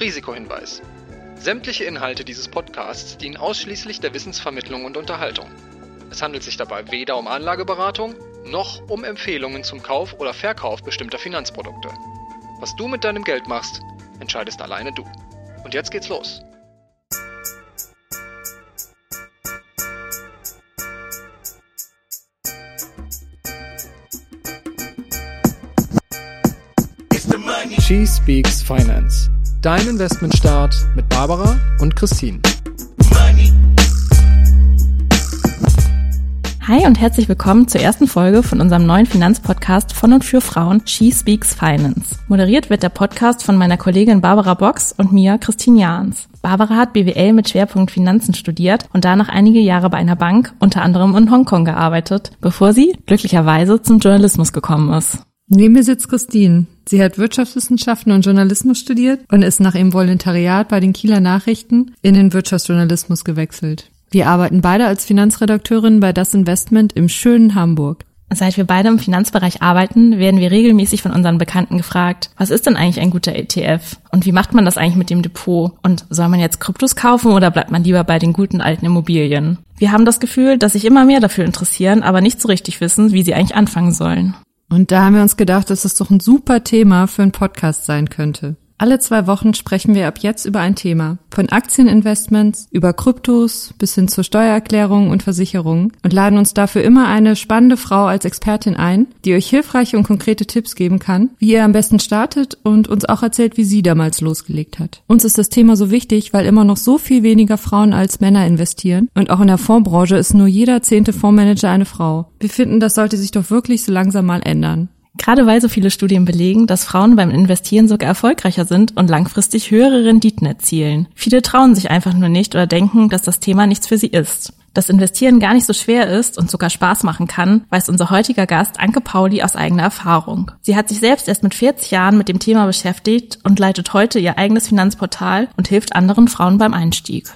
Risikohinweis. Sämtliche Inhalte dieses Podcasts dienen ausschließlich der Wissensvermittlung und Unterhaltung. Es handelt sich dabei weder um Anlageberatung noch um Empfehlungen zum Kauf oder Verkauf bestimmter Finanzprodukte. Was du mit deinem Geld machst, entscheidest alleine du. Und jetzt geht's los. She Speaks Finance. Dein Investmentstart mit Barbara und Christine. Hi und herzlich willkommen zur ersten Folge von unserem neuen Finanzpodcast von und für Frauen She Speaks Finance. Moderiert wird der Podcast von meiner Kollegin Barbara Box und mir, Christine Jahns. Barbara hat BWL mit Schwerpunkt Finanzen studiert und danach einige Jahre bei einer Bank, unter anderem in Hongkong, gearbeitet, bevor sie glücklicherweise zum Journalismus gekommen ist. Neben mir sitzt Christine. Sie hat Wirtschaftswissenschaften und Journalismus studiert und ist nach ihrem Volontariat bei den Kieler Nachrichten in den Wirtschaftsjournalismus gewechselt. Wir arbeiten beide als Finanzredakteurin bei Das Investment im schönen Hamburg. Seit wir beide im Finanzbereich arbeiten, werden wir regelmäßig von unseren Bekannten gefragt, was ist denn eigentlich ein guter ETF? Und wie macht man das eigentlich mit dem Depot? Und soll man jetzt Kryptos kaufen oder bleibt man lieber bei den guten alten Immobilien? Wir haben das Gefühl, dass sich immer mehr dafür interessieren, aber nicht so richtig wissen, wie sie eigentlich anfangen sollen. Und da haben wir uns gedacht, dass das doch ein super Thema für einen Podcast sein könnte. Alle zwei Wochen sprechen wir ab jetzt über ein Thema. Von Aktieninvestments über Kryptos bis hin zur Steuererklärung und Versicherung und laden uns dafür immer eine spannende Frau als Expertin ein, die euch hilfreiche und konkrete Tipps geben kann, wie ihr am besten startet und uns auch erzählt, wie sie damals losgelegt hat. Uns ist das Thema so wichtig, weil immer noch so viel weniger Frauen als Männer investieren und auch in der Fondsbranche ist nur jeder zehnte Fondsmanager eine Frau. Wir finden, das sollte sich doch wirklich so langsam mal ändern. Gerade weil so viele Studien belegen, dass Frauen beim Investieren sogar erfolgreicher sind und langfristig höhere Renditen erzielen. Viele trauen sich einfach nur nicht oder denken, dass das Thema nichts für sie ist. Dass Investieren gar nicht so schwer ist und sogar Spaß machen kann, weiß unser heutiger Gast Anke Pauli aus eigener Erfahrung. Sie hat sich selbst erst mit 40 Jahren mit dem Thema beschäftigt und leitet heute ihr eigenes Finanzportal und hilft anderen Frauen beim Einstieg.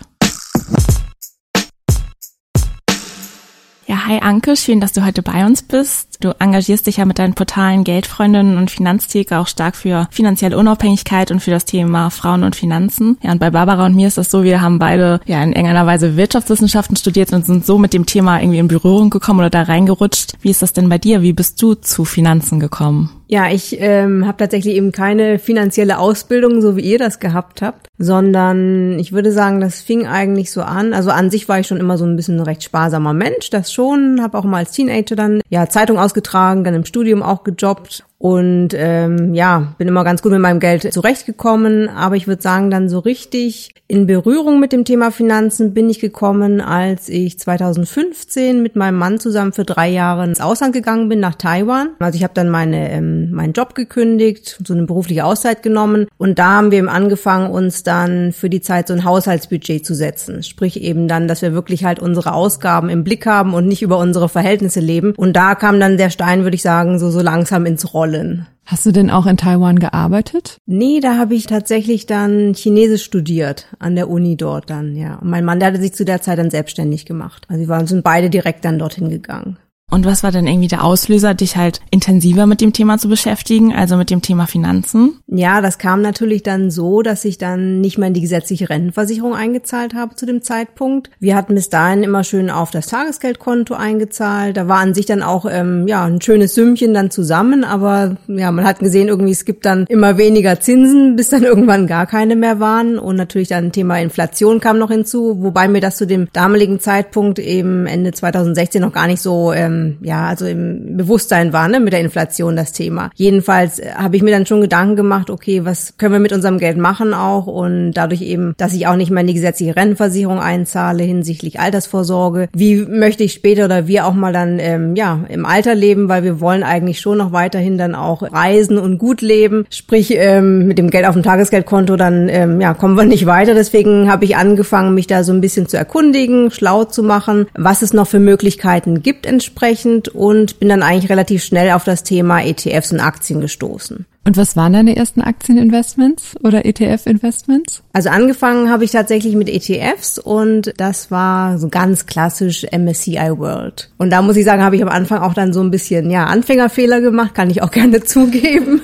Ja, hi Anke, schön, dass du heute bei uns bist. Du engagierst dich ja mit deinen Portalen Geldfreundinnen und Finanztheke auch stark für finanzielle Unabhängigkeit und für das Thema Frauen und Finanzen. Ja, und bei Barbara und mir ist das so, wir haben beide ja in irgendeiner Weise Wirtschaftswissenschaften studiert und sind so mit dem Thema irgendwie in Berührung gekommen oder da reingerutscht. Wie ist das denn bei dir? Wie bist du zu Finanzen gekommen? Ja, ich ähm, habe tatsächlich eben keine finanzielle Ausbildung, so wie ihr das gehabt habt, sondern ich würde sagen, das fing eigentlich so an. Also an sich war ich schon immer so ein bisschen ein recht sparsamer Mensch, das schon. Habe auch mal als Teenager dann ja Zeitung ausgetragen, dann im Studium auch gejobbt und ähm, ja, bin immer ganz gut mit meinem Geld zurechtgekommen. Aber ich würde sagen, dann so richtig in Berührung mit dem Thema Finanzen bin ich gekommen, als ich 2015 mit meinem Mann zusammen für drei Jahre ins Ausland gegangen bin, nach Taiwan. Also ich habe dann meine, ähm, meinen Job gekündigt, so eine berufliche Auszeit genommen. Und da haben wir eben angefangen, uns dann für die Zeit so ein Haushaltsbudget zu setzen. Sprich eben dann, dass wir wirklich halt unsere Ausgaben im Blick haben und nicht über unsere Verhältnisse leben. Und da kam dann der Stein, würde ich sagen, so, so langsam ins Rollen wollen. Hast du denn auch in Taiwan gearbeitet? Nee, da habe ich tatsächlich dann Chinesisch studiert an der Uni dort dann, ja. Und mein Mann, der hatte sich zu der Zeit dann selbstständig gemacht. Also wir waren, sind beide direkt dann dorthin gegangen. Und was war denn irgendwie der Auslöser, dich halt intensiver mit dem Thema zu beschäftigen, also mit dem Thema Finanzen? Ja, das kam natürlich dann so, dass ich dann nicht mehr in die gesetzliche Rentenversicherung eingezahlt habe zu dem Zeitpunkt. Wir hatten bis dahin immer schön auf das Tagesgeldkonto eingezahlt. Da war an sich dann auch ähm, ja ein schönes Sümmchen dann zusammen, aber ja, man hat gesehen, irgendwie es gibt dann immer weniger Zinsen, bis dann irgendwann gar keine mehr waren. Und natürlich dann Thema Inflation kam noch hinzu, wobei mir das zu dem damaligen Zeitpunkt eben Ende 2016 noch gar nicht so ähm, ja, also im Bewusstsein war, ne, mit der Inflation das Thema. Jedenfalls äh, habe ich mir dann schon Gedanken gemacht, okay, was können wir mit unserem Geld machen auch und dadurch eben, dass ich auch nicht mehr in die gesetzliche Rentenversicherung einzahle hinsichtlich Altersvorsorge. Wie möchte ich später oder wir auch mal dann, ähm, ja, im Alter leben, weil wir wollen eigentlich schon noch weiterhin dann auch reisen und gut leben. Sprich, ähm, mit dem Geld auf dem Tagesgeldkonto dann, ähm, ja, kommen wir nicht weiter. Deswegen habe ich angefangen, mich da so ein bisschen zu erkundigen, schlau zu machen, was es noch für Möglichkeiten gibt entsprechend dementsprechend und bin dann eigentlich relativ schnell auf das Thema ETFs und Aktien gestoßen. Und was waren deine ersten Aktieninvestments oder ETF-Investments? Also angefangen habe ich tatsächlich mit ETFs und das war so ganz klassisch MSCI World. Und da muss ich sagen, habe ich am Anfang auch dann so ein bisschen, ja, Anfängerfehler gemacht, kann ich auch gerne zugeben.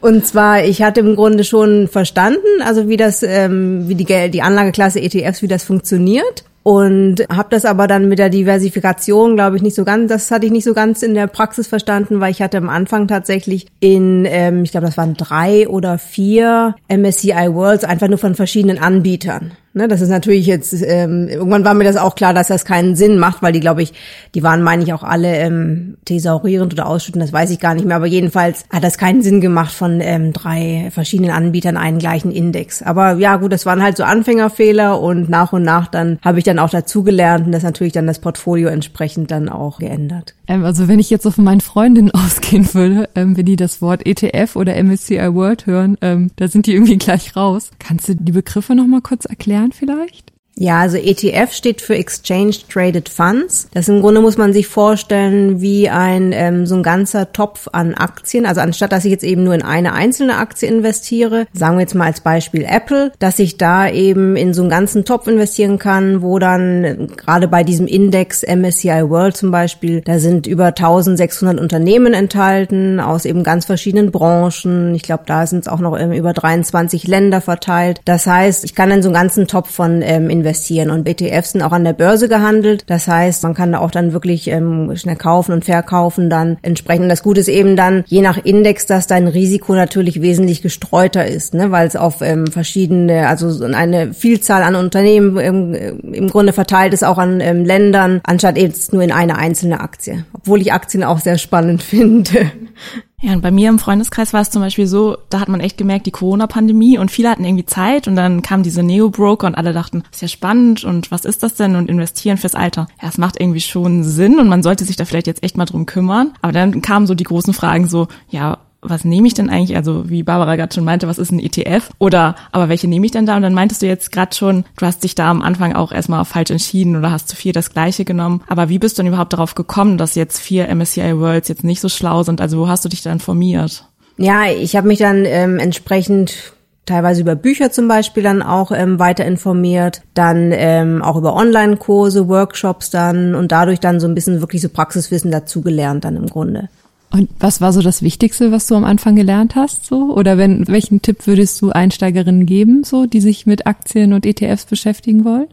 Und zwar, ich hatte im Grunde schon verstanden, also wie das, ähm, wie die, die Anlageklasse ETFs, wie das funktioniert und habe das aber dann mit der Diversifikation, glaube ich, nicht so ganz, das hatte ich nicht so ganz in der Praxis verstanden, weil ich hatte am Anfang tatsächlich in, ähm, ich glaube, das waren drei oder vier MSCI Worlds einfach nur von verschiedenen Anbietern. Ne, das ist natürlich jetzt, ähm, irgendwann war mir das auch klar, dass das keinen Sinn macht, weil die, glaube ich, die waren, meine ich, auch alle ähm, thesaurierend oder ausschüttend, das weiß ich gar nicht mehr. Aber jedenfalls hat das keinen Sinn gemacht, von ähm, drei verschiedenen Anbietern einen gleichen Index. Aber ja, gut, das waren halt so Anfängerfehler und nach und nach dann habe ich dann auch dazugelernt und das natürlich dann das Portfolio entsprechend dann auch geändert. Ähm, also wenn ich jetzt so von meinen Freundinnen ausgehen würde, ähm, wenn die das Wort ETF oder MSCI World hören, ähm, da sind die irgendwie gleich raus. Kannst du die Begriffe nochmal kurz erklären vielleicht? Ja, also ETF steht für Exchange Traded Funds. Das im Grunde muss man sich vorstellen wie ein ähm, so ein ganzer Topf an Aktien. Also anstatt dass ich jetzt eben nur in eine einzelne Aktie investiere, sagen wir jetzt mal als Beispiel Apple, dass ich da eben in so einen ganzen Topf investieren kann, wo dann äh, gerade bei diesem Index MSCI World zum Beispiel, da sind über 1600 Unternehmen enthalten aus eben ganz verschiedenen Branchen. Ich glaube, da sind es auch noch ähm, über 23 Länder verteilt. Das heißt, ich kann in so einen ganzen Topf von ähm, investieren. Und ETFs sind auch an der Börse gehandelt. Das heißt, man kann da auch dann wirklich ähm, schnell kaufen und verkaufen dann entsprechend. Das Gute ist eben dann, je nach Index, dass dein Risiko natürlich wesentlich gestreuter ist, ne? weil es auf ähm, verschiedene, also eine Vielzahl an Unternehmen ähm, im Grunde verteilt ist, auch an ähm, Ländern, anstatt jetzt nur in eine einzelne Aktie. Obwohl ich Aktien auch sehr spannend finde. Ja, und bei mir im Freundeskreis war es zum Beispiel so, da hat man echt gemerkt, die Corona-Pandemie und viele hatten irgendwie Zeit und dann kamen diese Neo-Broker und alle dachten, ist ja spannend und was ist das denn und investieren fürs Alter. Ja, es macht irgendwie schon Sinn und man sollte sich da vielleicht jetzt echt mal drum kümmern. Aber dann kamen so die großen Fragen so, ja, was nehme ich denn eigentlich? Also wie Barbara gerade schon meinte, was ist ein ETF? Oder aber welche nehme ich denn da? Und dann meintest du jetzt gerade schon, du hast dich da am Anfang auch erstmal falsch entschieden oder hast zu viel das Gleiche genommen. Aber wie bist du denn überhaupt darauf gekommen, dass jetzt vier MSCI Worlds jetzt nicht so schlau sind? Also wo hast du dich da informiert? Ja, ich habe mich dann ähm, entsprechend teilweise über Bücher zum Beispiel dann auch ähm, weiter informiert, dann ähm, auch über Online-Kurse, Workshops dann und dadurch dann so ein bisschen wirklich so Praxiswissen dazugelernt dann im Grunde. Und was war so das Wichtigste, was du am Anfang gelernt hast, so? Oder wenn, welchen Tipp würdest du Einsteigerinnen geben, so, die sich mit Aktien und ETFs beschäftigen wollen?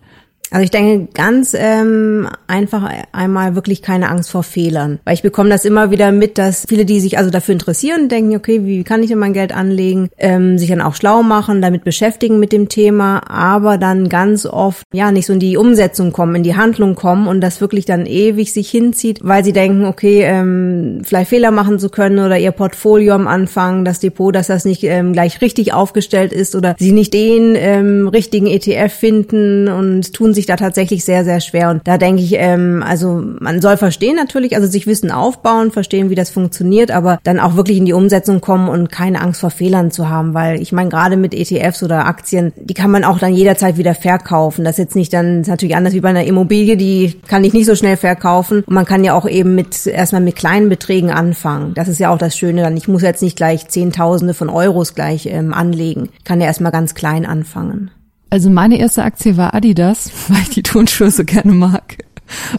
Also ich denke ganz ähm, einfach einmal wirklich keine Angst vor Fehlern, weil ich bekomme das immer wieder mit, dass viele, die sich also dafür interessieren, denken, okay, wie kann ich denn mein Geld anlegen, ähm, sich dann auch schlau machen, damit beschäftigen mit dem Thema, aber dann ganz oft ja nicht so in die Umsetzung kommen, in die Handlung kommen und das wirklich dann ewig sich hinzieht, weil sie denken, okay, ähm, vielleicht Fehler machen zu können oder ihr Portfolio am Anfang, das Depot, dass das nicht ähm, gleich richtig aufgestellt ist oder sie nicht den ähm, richtigen ETF finden und tun sich sich da tatsächlich sehr, sehr schwer. Und da denke ich, ähm, also man soll verstehen natürlich, also sich Wissen aufbauen, verstehen, wie das funktioniert, aber dann auch wirklich in die Umsetzung kommen und keine Angst vor Fehlern zu haben, weil ich meine, gerade mit ETFs oder Aktien, die kann man auch dann jederzeit wieder verkaufen. Das ist jetzt nicht dann, ist natürlich anders wie bei einer Immobilie, die kann ich nicht so schnell verkaufen. Und man kann ja auch eben mit, erstmal mit kleinen Beträgen anfangen. Das ist ja auch das Schöne dann. Ich muss jetzt nicht gleich Zehntausende von Euros gleich ähm, anlegen. Ich kann ja erstmal ganz klein anfangen. Also meine erste Aktie war Adidas, weil ich die Turnschuhe so gerne mag.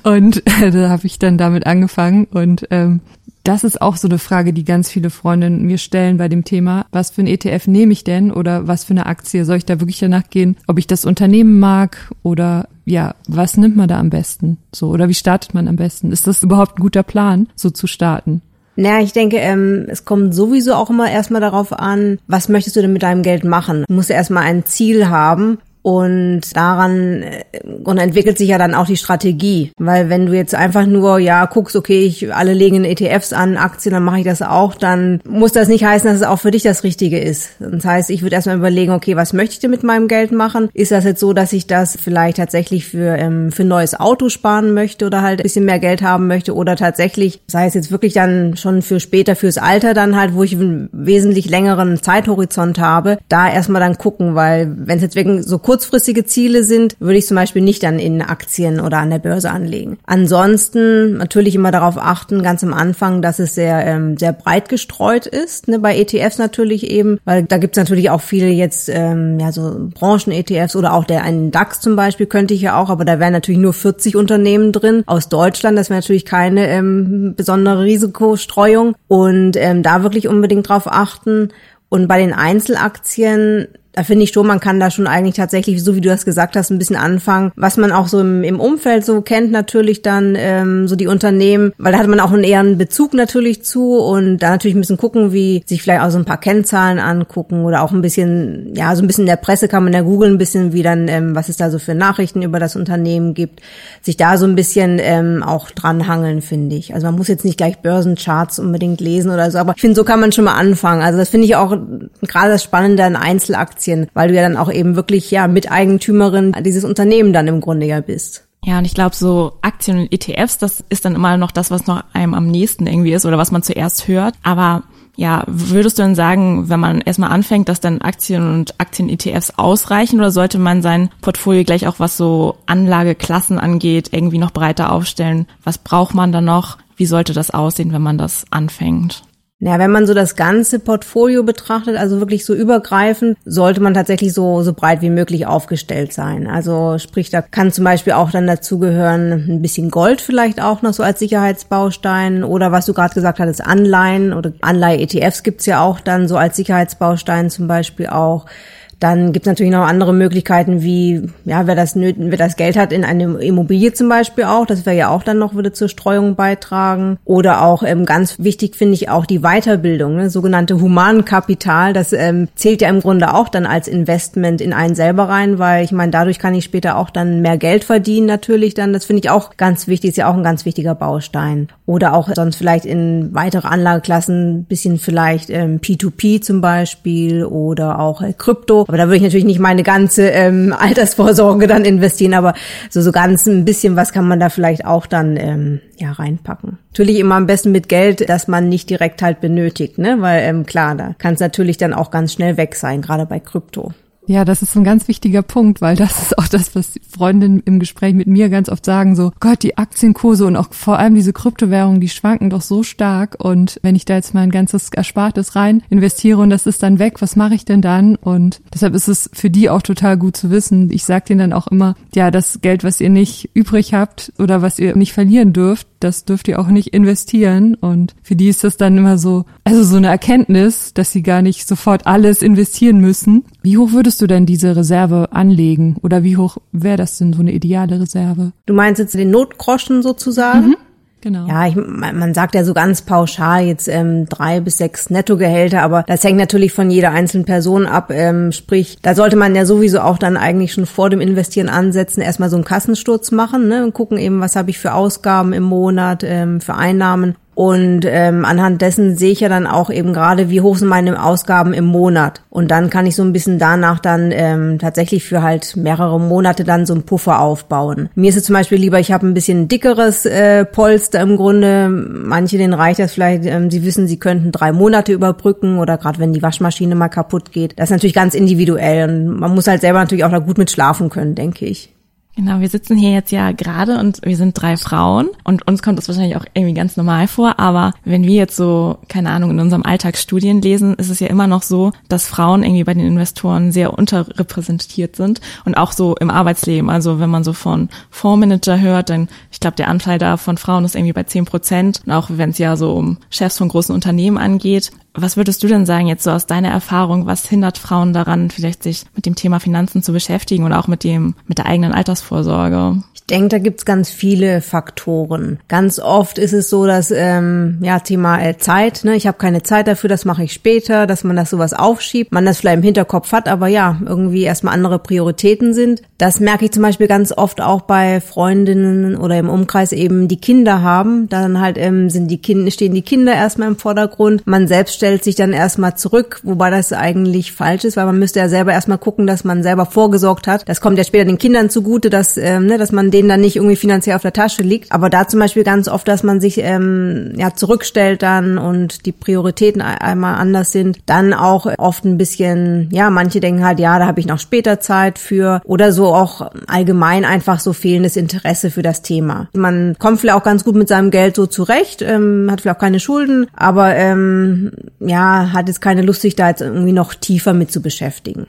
Und äh, da habe ich dann damit angefangen. Und ähm, das ist auch so eine Frage, die ganz viele Freundinnen mir stellen bei dem Thema. Was für ein ETF nehme ich denn oder was für eine Aktie? Soll ich da wirklich danach gehen, ob ich das Unternehmen mag oder ja, was nimmt man da am besten? So, oder wie startet man am besten? Ist das überhaupt ein guter Plan, so zu starten? Naja, ich denke, ähm, es kommt sowieso auch immer erstmal darauf an, was möchtest du denn mit deinem Geld machen? Du musst ja erstmal ein Ziel haben und daran äh, und entwickelt sich ja dann auch die Strategie. Weil wenn du jetzt einfach nur, ja, guckst, okay, ich alle legen ETFs an, Aktien, dann mache ich das auch, dann muss das nicht heißen, dass es auch für dich das Richtige ist. Das heißt, ich würde erstmal überlegen, okay, was möchte ich denn mit meinem Geld machen? Ist das jetzt so, dass ich das vielleicht tatsächlich für, ähm, für ein neues Auto sparen möchte oder halt ein bisschen mehr Geld haben möchte oder tatsächlich, sei es jetzt wirklich dann schon für später, fürs Alter dann halt, wo ich einen wesentlich längeren Zeithorizont habe, da erstmal dann gucken, weil wenn es jetzt wegen so kurz kurzfristige Ziele sind, würde ich zum Beispiel nicht dann in Aktien oder an der Börse anlegen. Ansonsten natürlich immer darauf achten, ganz am Anfang, dass es sehr, ähm, sehr breit gestreut ist, ne, bei ETFs natürlich eben, weil da gibt's natürlich auch viele jetzt, ähm, ja, so Branchen-ETFs oder auch der einen DAX zum Beispiel könnte ich ja auch, aber da wären natürlich nur 40 Unternehmen drin aus Deutschland, das wäre natürlich keine ähm, besondere Risikostreuung und ähm, da wirklich unbedingt drauf achten. Und bei den Einzelaktien da finde ich schon, man kann da schon eigentlich tatsächlich, so wie du das gesagt hast, ein bisschen anfangen, was man auch so im, im Umfeld so kennt, natürlich dann ähm, so die Unternehmen, weil da hat man auch einen eher Bezug natürlich zu und da natürlich ein bisschen gucken, wie sich vielleicht auch so ein paar Kennzahlen angucken oder auch ein bisschen, ja, so ein bisschen in der Presse kann man ja googeln, ein bisschen, wie dann, ähm, was es da so für Nachrichten über das Unternehmen gibt, sich da so ein bisschen ähm, auch dranhangeln, finde ich. Also man muss jetzt nicht gleich Börsencharts unbedingt lesen oder so, aber ich finde, so kann man schon mal anfangen. Also das finde ich auch gerade das Spannende an Einzelaktien Aktien, weil du ja dann auch eben wirklich ja Miteigentümerin dieses Unternehmen dann im Grunde ja bist. Ja, und ich glaube, so Aktien und ETFs, das ist dann immer noch das, was noch einem am nächsten irgendwie ist oder was man zuerst hört. Aber ja, würdest du denn sagen, wenn man erstmal anfängt, dass dann Aktien und Aktien-ETFs ausreichen oder sollte man sein Portfolio gleich auch was so Anlageklassen angeht, irgendwie noch breiter aufstellen? Was braucht man da noch? Wie sollte das aussehen, wenn man das anfängt? Ja, wenn man so das ganze Portfolio betrachtet, also wirklich so übergreifend, sollte man tatsächlich so, so breit wie möglich aufgestellt sein. Also sprich, da kann zum Beispiel auch dann dazugehören ein bisschen Gold vielleicht auch noch so als Sicherheitsbaustein oder was du gerade gesagt hattest, Anleihen oder Anleihe-ETFs gibt's ja auch dann so als Sicherheitsbaustein zum Beispiel auch. Dann gibt es natürlich noch andere Möglichkeiten, wie, ja, wer das, wer das Geld hat in eine Immobilie zum Beispiel auch, das wäre ja auch dann noch würde zur Streuung beitragen. Oder auch ähm, ganz wichtig finde ich auch die Weiterbildung, ne, sogenannte Humankapital. Das ähm, zählt ja im Grunde auch dann als Investment in einen selber rein, weil ich meine, dadurch kann ich später auch dann mehr Geld verdienen natürlich dann. Das finde ich auch ganz wichtig, ist ja auch ein ganz wichtiger Baustein. Oder auch sonst vielleicht in weitere Anlageklassen, bisschen vielleicht ähm, P2P zum Beispiel oder auch äh, Krypto aber da würde ich natürlich nicht meine ganze ähm, Altersvorsorge dann investieren, aber so, so ganz ein bisschen was kann man da vielleicht auch dann ähm, ja reinpacken. Natürlich immer am besten mit Geld, das man nicht direkt halt benötigt, ne? Weil ähm, klar, da kann es natürlich dann auch ganz schnell weg sein, gerade bei Krypto. Ja, das ist ein ganz wichtiger Punkt, weil das ist auch das, was Freundinnen im Gespräch mit mir ganz oft sagen, so, Gott, die Aktienkurse und auch vor allem diese Kryptowährungen, die schwanken doch so stark und wenn ich da jetzt mein ganzes Erspartes rein investiere und das ist dann weg, was mache ich denn dann? Und deshalb ist es für die auch total gut zu wissen. Ich sage denen dann auch immer, ja, das Geld, was ihr nicht übrig habt oder was ihr nicht verlieren dürft, das dürft ihr auch nicht investieren. Und für die ist das dann immer so, also so eine Erkenntnis, dass sie gar nicht sofort alles investieren müssen. Wie hoch würdest du denn diese Reserve anlegen? Oder wie hoch wäre das denn so eine ideale Reserve? Du meinst jetzt den Notgroschen sozusagen? Mhm. Genau. Ja, ich, man sagt ja so ganz pauschal jetzt ähm, drei bis sechs Nettogehälter, aber das hängt natürlich von jeder einzelnen Person ab. Ähm, sprich, da sollte man ja sowieso auch dann eigentlich schon vor dem Investieren ansetzen, erstmal so einen Kassensturz machen ne, und gucken eben, was habe ich für Ausgaben im Monat, ähm, für Einnahmen und ähm, anhand dessen sehe ich ja dann auch eben gerade, wie hoch sind meine Ausgaben im Monat. Und dann kann ich so ein bisschen danach dann ähm, tatsächlich für halt mehrere Monate dann so einen Puffer aufbauen. Mir ist es zum Beispiel lieber, ich habe ein bisschen dickeres äh, Polster im Grunde. Manche, denen reicht das vielleicht, ähm, sie wissen, sie könnten drei Monate überbrücken oder gerade wenn die Waschmaschine mal kaputt geht. Das ist natürlich ganz individuell und man muss halt selber natürlich auch da gut mit schlafen können, denke ich. Genau, wir sitzen hier jetzt ja gerade und wir sind drei Frauen und uns kommt das wahrscheinlich auch irgendwie ganz normal vor, aber wenn wir jetzt so, keine Ahnung, in unserem Alltagsstudien lesen, ist es ja immer noch so, dass Frauen irgendwie bei den Investoren sehr unterrepräsentiert sind und auch so im Arbeitsleben. Also wenn man so von Fondsmanager hört, dann, ich glaube, der Anteil da von Frauen ist irgendwie bei zehn Prozent und auch wenn es ja so um Chefs von großen Unternehmen angeht, was würdest du denn sagen, jetzt so aus deiner Erfahrung, was hindert Frauen daran, vielleicht sich mit dem Thema Finanzen zu beschäftigen oder auch mit dem, mit der eigenen Altersvorsorge? Ich denke, da gibt's ganz viele Faktoren. Ganz oft ist es so, dass ähm, ja Thema äh, Zeit, ne, ich habe keine Zeit dafür, das mache ich später, dass man das sowas aufschiebt, man das vielleicht im Hinterkopf hat, aber ja, irgendwie erstmal andere Prioritäten sind. Das merke ich zum Beispiel ganz oft auch bei Freundinnen oder im Umkreis eben, die Kinder haben. Dann halt ähm, sind die Kinder, stehen die Kinder erstmal im Vordergrund. Man selbst stellt sich dann erstmal zurück, wobei das eigentlich falsch ist, weil man müsste ja selber erstmal gucken, dass man selber vorgesorgt hat. Das kommt ja später den Kindern zugute, dass, ähm, ne, dass man denen denen dann nicht irgendwie finanziell auf der Tasche liegt. Aber da zum Beispiel ganz oft, dass man sich ähm, ja zurückstellt dann und die Prioritäten einmal anders sind, dann auch oft ein bisschen, ja, manche denken halt, ja, da habe ich noch später Zeit für oder so auch allgemein einfach so fehlendes Interesse für das Thema. Man kommt vielleicht auch ganz gut mit seinem Geld so zurecht, ähm, hat vielleicht auch keine Schulden, aber ähm, ja, hat jetzt keine Lust, sich da jetzt irgendwie noch tiefer mit zu beschäftigen.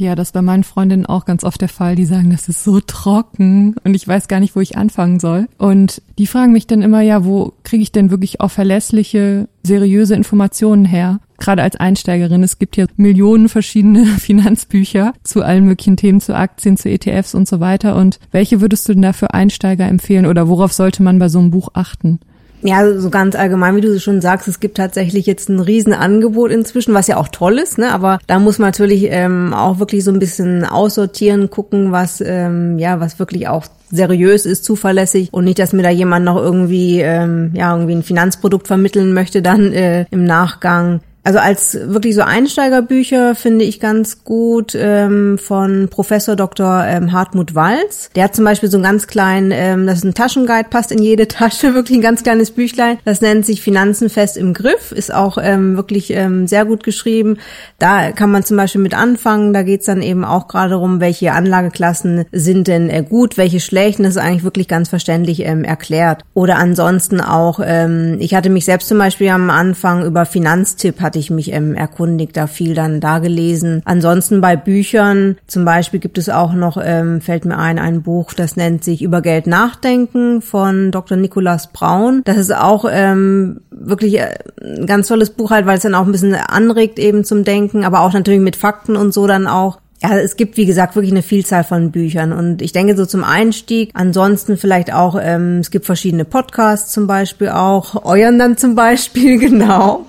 Ja, das bei meinen Freundinnen auch ganz oft der Fall. Die sagen, das ist so trocken und ich weiß gar nicht, wo ich anfangen soll. Und die fragen mich dann immer, ja, wo kriege ich denn wirklich auch verlässliche, seriöse Informationen her? Gerade als Einsteigerin. Es gibt ja Millionen verschiedene Finanzbücher zu allen möglichen Themen, zu Aktien, zu ETFs und so weiter. Und welche würdest du denn da für Einsteiger empfehlen oder worauf sollte man bei so einem Buch achten? Ja, so ganz allgemein, wie du schon sagst, es gibt tatsächlich jetzt ein Riesenangebot inzwischen, was ja auch toll ist, ne? Aber da muss man natürlich ähm, auch wirklich so ein bisschen aussortieren, gucken, was ähm, ja, was wirklich auch seriös ist, zuverlässig und nicht, dass mir da jemand noch irgendwie ähm, ja irgendwie ein Finanzprodukt vermitteln möchte dann äh, im Nachgang also als wirklich so Einsteigerbücher finde ich ganz gut ähm, von Professor Dr. Ähm, Hartmut Walz. Der hat zum Beispiel so einen ganz kleinen, ähm, das ist ein Taschenguide, passt in jede Tasche, wirklich ein ganz kleines Büchlein. Das nennt sich Finanzen fest im Griff, ist auch ähm, wirklich ähm, sehr gut geschrieben. Da kann man zum Beispiel mit anfangen. Da geht's dann eben auch gerade darum, welche Anlageklassen sind denn äh, gut, welche schlecht. Das ist eigentlich wirklich ganz verständlich ähm, erklärt. Oder ansonsten auch, ähm, ich hatte mich selbst zum Beispiel am Anfang über Finanztipp hatte ich mich ähm, erkundigt, da viel dann da gelesen. Ansonsten bei Büchern, zum Beispiel gibt es auch noch, ähm, fällt mir ein, ein Buch, das nennt sich Über Geld nachdenken von Dr. Nikolaus Braun. Das ist auch ähm, wirklich äh, ein ganz tolles Buch halt, weil es dann auch ein bisschen anregt eben zum Denken, aber auch natürlich mit Fakten und so dann auch. Ja, es gibt, wie gesagt, wirklich eine Vielzahl von Büchern. Und ich denke so zum Einstieg, ansonsten vielleicht auch, ähm, es gibt verschiedene Podcasts zum Beispiel auch, euren dann zum Beispiel, genau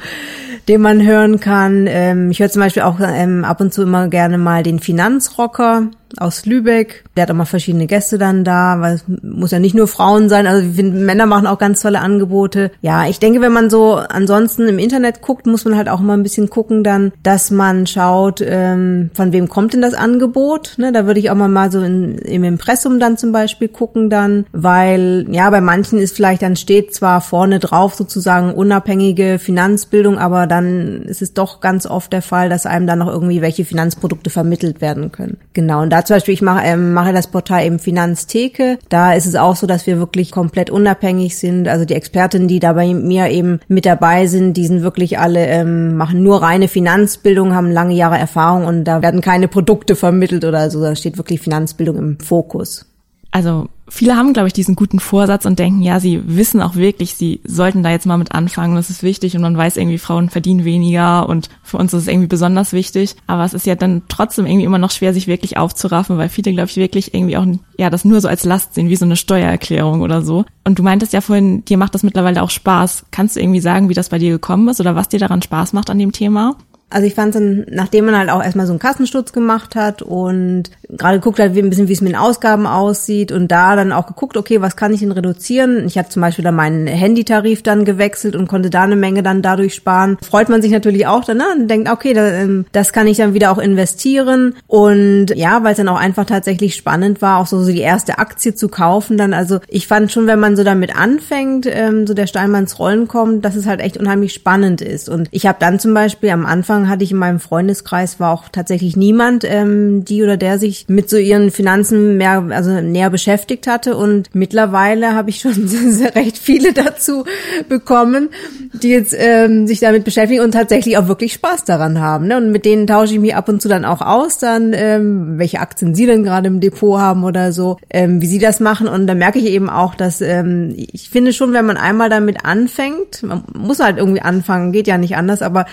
den man hören kann. Ähm, ich höre zum Beispiel auch ähm, ab und zu immer gerne mal den Finanzrocker aus Lübeck. Der hat auch mal verschiedene Gäste dann da, weil es muss ja nicht nur Frauen sein. Also Männer machen auch ganz tolle Angebote. Ja, ich denke, wenn man so ansonsten im Internet guckt, muss man halt auch immer ein bisschen gucken dann, dass man schaut, ähm, von wem kommt denn das Angebot. Ne, da würde ich auch mal, mal so in, im Impressum dann zum Beispiel gucken dann, weil ja, bei manchen ist vielleicht dann steht zwar vorne drauf sozusagen unabhängige Finanzbildung, aber dann ist es doch ganz oft der Fall, dass einem dann noch irgendwie welche Finanzprodukte vermittelt werden können. Genau, und da zum Beispiel, ich mache, ähm, mache das Portal eben Finanztheke. Da ist es auch so, dass wir wirklich komplett unabhängig sind. Also die Expertinnen, die da bei mir eben mit dabei sind, die sind wirklich alle, ähm, machen nur reine Finanzbildung, haben lange Jahre Erfahrung und da werden keine Produkte vermittelt oder so. Da steht wirklich Finanzbildung im Fokus. Also viele haben, glaube ich, diesen guten Vorsatz und denken, ja, sie wissen auch wirklich, sie sollten da jetzt mal mit anfangen, das ist wichtig und man weiß irgendwie, Frauen verdienen weniger und für uns ist es irgendwie besonders wichtig. Aber es ist ja dann trotzdem irgendwie immer noch schwer, sich wirklich aufzuraffen, weil viele, glaube ich, wirklich irgendwie auch, ja, das nur so als Last sehen, wie so eine Steuererklärung oder so. Und du meintest ja vorhin, dir macht das mittlerweile auch Spaß. Kannst du irgendwie sagen, wie das bei dir gekommen ist oder was dir daran Spaß macht an dem Thema? Also ich fand dann, nachdem man halt auch erstmal so einen Kassensturz gemacht hat und gerade geguckt hat, wie ein bisschen, wie es mit den Ausgaben aussieht und da dann auch geguckt, okay, was kann ich denn reduzieren? Ich habe zum Beispiel dann meinen Handytarif dann gewechselt und konnte da eine Menge dann dadurch sparen. Freut man sich natürlich auch dann ne? und denkt, okay, da, ähm, das kann ich dann wieder auch investieren und ja, weil es dann auch einfach tatsächlich spannend war, auch so, so die erste Aktie zu kaufen dann. Also ich fand schon, wenn man so damit anfängt, ähm, so der Steinmanns Rollen kommt, dass es halt echt unheimlich spannend ist und ich habe dann zum Beispiel am Anfang Anfang hatte ich in meinem Freundeskreis war auch tatsächlich niemand, ähm, die oder der sich mit so ihren Finanzen mehr, also näher beschäftigt hatte. Und mittlerweile habe ich schon recht viele dazu bekommen, die jetzt ähm, sich damit beschäftigen und tatsächlich auch wirklich Spaß daran haben. Ne? Und mit denen tausche ich mich ab und zu dann auch aus, dann ähm, welche Aktien sie denn gerade im Depot haben oder so, ähm, wie sie das machen. Und da merke ich eben auch, dass ähm, ich finde schon, wenn man einmal damit anfängt, man muss halt irgendwie anfangen, geht ja nicht anders, aber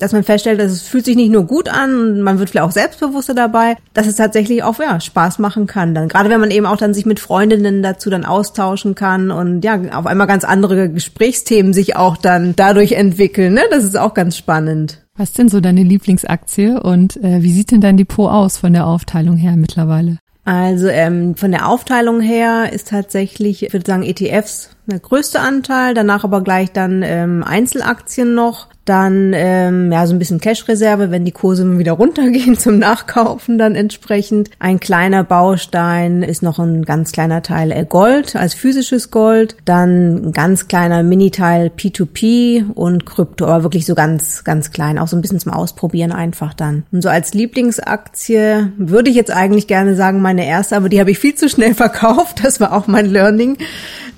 dass man feststellt, dass es fühlt sich nicht nur gut an man wird vielleicht auch selbstbewusster dabei, dass es tatsächlich auch ja, Spaß machen kann. Dann gerade wenn man eben auch dann sich mit Freundinnen dazu dann austauschen kann und ja, auf einmal ganz andere Gesprächsthemen sich auch dann dadurch entwickeln, ne? Das ist auch ganz spannend. Was ist denn so deine Lieblingsaktie und äh, wie sieht denn dein Depot aus von der Aufteilung her mittlerweile? Also ähm, von der Aufteilung her ist tatsächlich, ich würde sagen, ETFs der größte Anteil, danach aber gleich dann ähm, Einzelaktien noch dann ähm, ja so ein bisschen Cash-Reserve, wenn die Kurse wieder runtergehen zum Nachkaufen dann entsprechend. Ein kleiner Baustein ist noch ein ganz kleiner Teil äh, Gold als physisches Gold, dann ein ganz kleiner Miniteil P2P und Krypto, aber wirklich so ganz ganz klein, auch so ein bisschen zum Ausprobieren einfach dann. Und so als Lieblingsaktie würde ich jetzt eigentlich gerne sagen meine erste, aber die habe ich viel zu schnell verkauft. Das war auch mein Learning.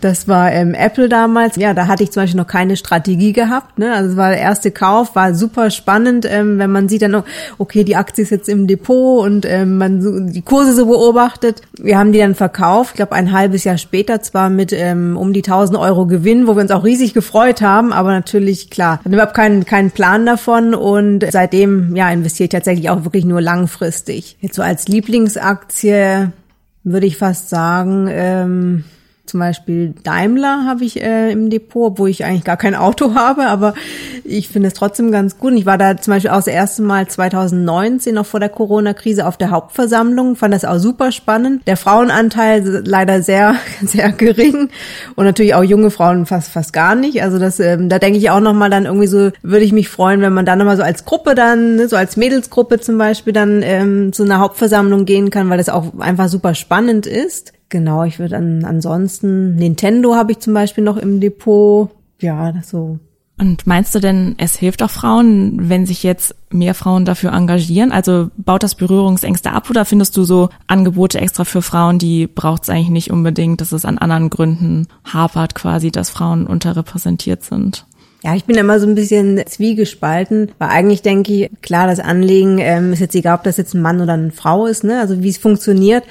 Das war ähm, Apple damals. Ja, da hatte ich zum Beispiel noch keine Strategie gehabt. Ne? Also es war der erste Kauf, war super spannend, ähm, wenn man sieht dann, noch, okay, die Aktie ist jetzt im Depot und ähm, man so, die Kurse so beobachtet. Wir haben die dann verkauft, ich glaube ein halbes Jahr später, zwar mit ähm, um die 1000 Euro Gewinn, wo wir uns auch riesig gefreut haben, aber natürlich, klar, dann überhaupt keinen, keinen Plan davon und seitdem, ja, investiere ich tatsächlich auch wirklich nur langfristig. Jetzt so als Lieblingsaktie würde ich fast sagen, ähm, zum Beispiel Daimler habe ich äh, im Depot, wo ich eigentlich gar kein Auto habe, aber ich finde es trotzdem ganz gut. Und ich war da zum Beispiel auch das erste Mal 2019, noch vor der Corona-Krise, auf der Hauptversammlung, fand das auch super spannend. Der Frauenanteil leider sehr, sehr gering und natürlich auch junge Frauen fast, fast gar nicht. Also das, ähm, da denke ich auch nochmal dann irgendwie so, würde ich mich freuen, wenn man dann nochmal so als Gruppe dann, ne, so als Mädelsgruppe zum Beispiel dann ähm, zu einer Hauptversammlung gehen kann, weil das auch einfach super spannend ist. Genau, ich würde an, ansonsten, Nintendo habe ich zum Beispiel noch im Depot. Ja, das so. Und meinst du denn, es hilft auch Frauen, wenn sich jetzt mehr Frauen dafür engagieren? Also baut das Berührungsängste ab oder findest du so Angebote extra für Frauen, die braucht es eigentlich nicht unbedingt, dass es an anderen Gründen hapert quasi, dass Frauen unterrepräsentiert sind? Ja, ich bin immer so ein bisschen zwiegespalten, weil eigentlich denke ich, klar, das Anlegen ähm, ist jetzt egal, ob das jetzt ein Mann oder eine Frau ist, ne? Also wie es funktioniert.